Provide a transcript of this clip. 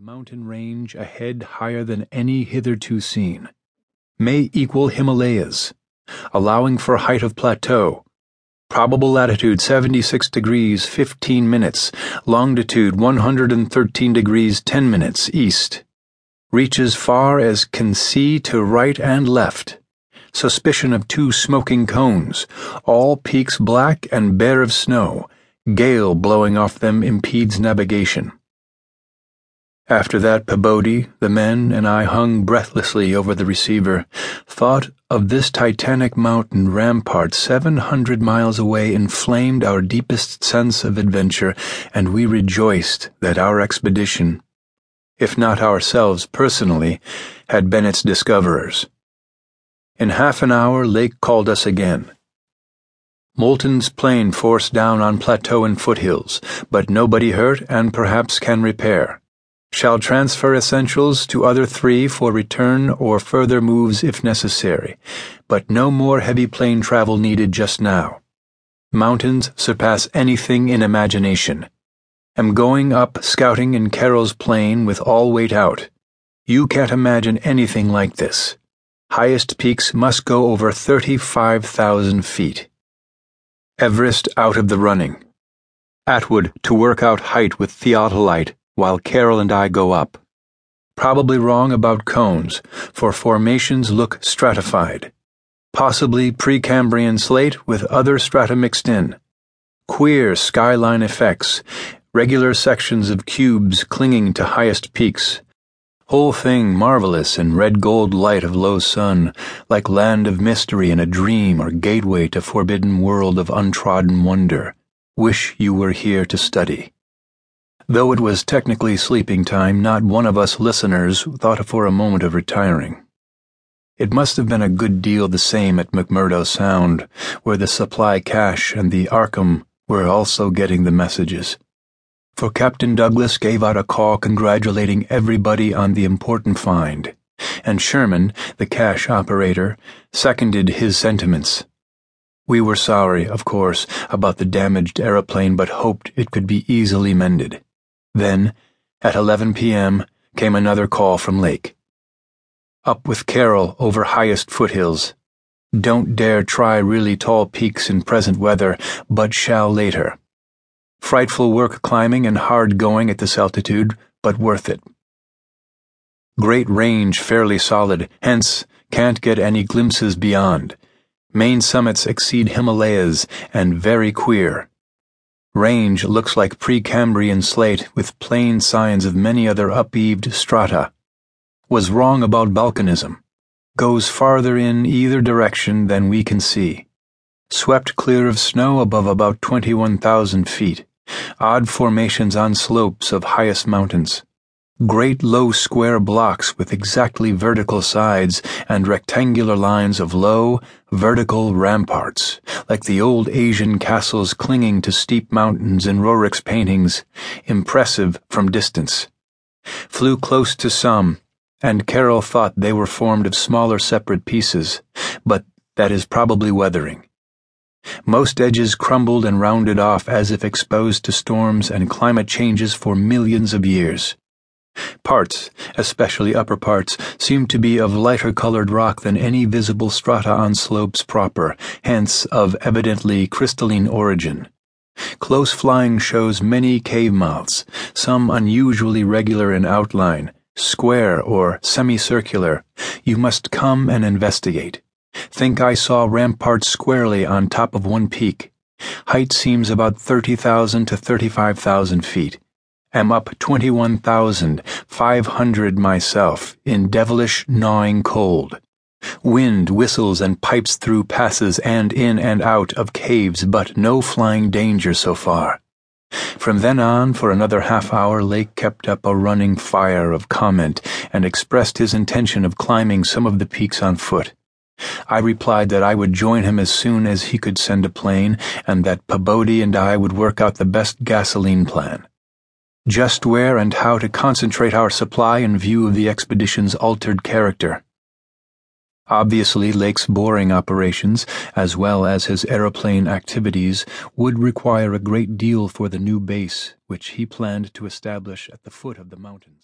mountain range ahead higher than any hitherto seen. May equal Himalayas, allowing for height of plateau. Probable latitude 76 degrees 15 minutes, longitude 113 degrees 10 minutes east. Reaches far as can see to right and left. Suspicion of two smoking cones, all peaks black and bare of snow. Gale blowing off them impedes navigation. After that, Pabodie, the men, and I hung breathlessly over the receiver, thought of this titanic mountain rampart seven hundred miles away inflamed our deepest sense of adventure, and we rejoiced that our expedition, if not ourselves personally, had been its discoverers. In half an hour, Lake called us again. Moulton's plane forced down on plateau and foothills, but nobody hurt and perhaps can repair. Shall transfer essentials to other three for return or further moves if necessary, but no more heavy plane travel needed just now. Mountains surpass anything in imagination. Am going up scouting in Carroll's plane with all weight out. You can't imagine anything like this. Highest peaks must go over 35,000 feet. Everest out of the running. Atwood to work out height with theodolite while Carroll and I go up. Probably wrong about cones, for formations look stratified. Possibly Precambrian slate with other strata mixed in. Queer skyline effects, regular sections of cubes clinging to highest peaks. Whole thing marvelous in red gold light of low sun, like land of mystery in a dream or gateway to forbidden world of untrodden wonder. Wish you were here to study. Though it was technically sleeping time, not one of us listeners thought for a moment of retiring. It must have been a good deal the same at McMurdo Sound, where the supply cache and the Arkham were also getting the messages. For Captain Douglas gave out a call congratulating everybody on the important find, and Sherman, the cache operator, seconded his sentiments. We were sorry, of course, about the damaged aeroplane, but hoped it could be easily mended. Then, at 11 p.m., came another call from Lake. Up with Carroll over highest foothills. Don't dare try really tall peaks in present weather, but shall later. Frightful work climbing and hard going at this altitude, but worth it. Great range fairly solid, hence can't get any glimpses beyond. Main summits exceed Himalayas and very queer. Range looks like Precambrian slate with plain signs of many other upheaved strata. Was wrong about volcanism. Goes farther in either direction than we can see. Swept clear of snow above about 21,000 feet. Odd formations on slopes of highest mountains. Great low square blocks with exactly vertical sides and rectangular lines of low, vertical ramparts, like the old Asian castles clinging to steep mountains in Roerich's paintings, impressive from distance. Flew close to some, and Carroll thought they were formed of smaller separate pieces, but that is probably weathering. Most edges crumbled and rounded off as if exposed to storms and climate changes for millions of years. Parts, especially upper parts, seemed to be of lighter colored rock than any visible strata on slopes proper, hence of evidently crystalline origin. Close flying shows many cave mouths, some unusually regular in outline, square or semicircular. You must come and investigate. Think I saw ramparts squarely on top of one peak. Height seems about 30,000 to 35,000 feet am up 21,500 myself in devilish gnawing cold. Wind whistles and pipes through passes and in and out of caves, but no flying danger so far. From then on, for another half hour, Lake kept up a running fire of comment and expressed his intention of climbing some of the peaks on foot. I replied that I would join him as soon as he could send a plane, and that Pabodie and I would work out the best gasoline plan just where and how to concentrate our supply in view of the expedition's altered character. Obviously, Lake's boring operations, as well as his aeroplane activities, would require a great deal for the new base which he planned to establish at the foot of the mountains.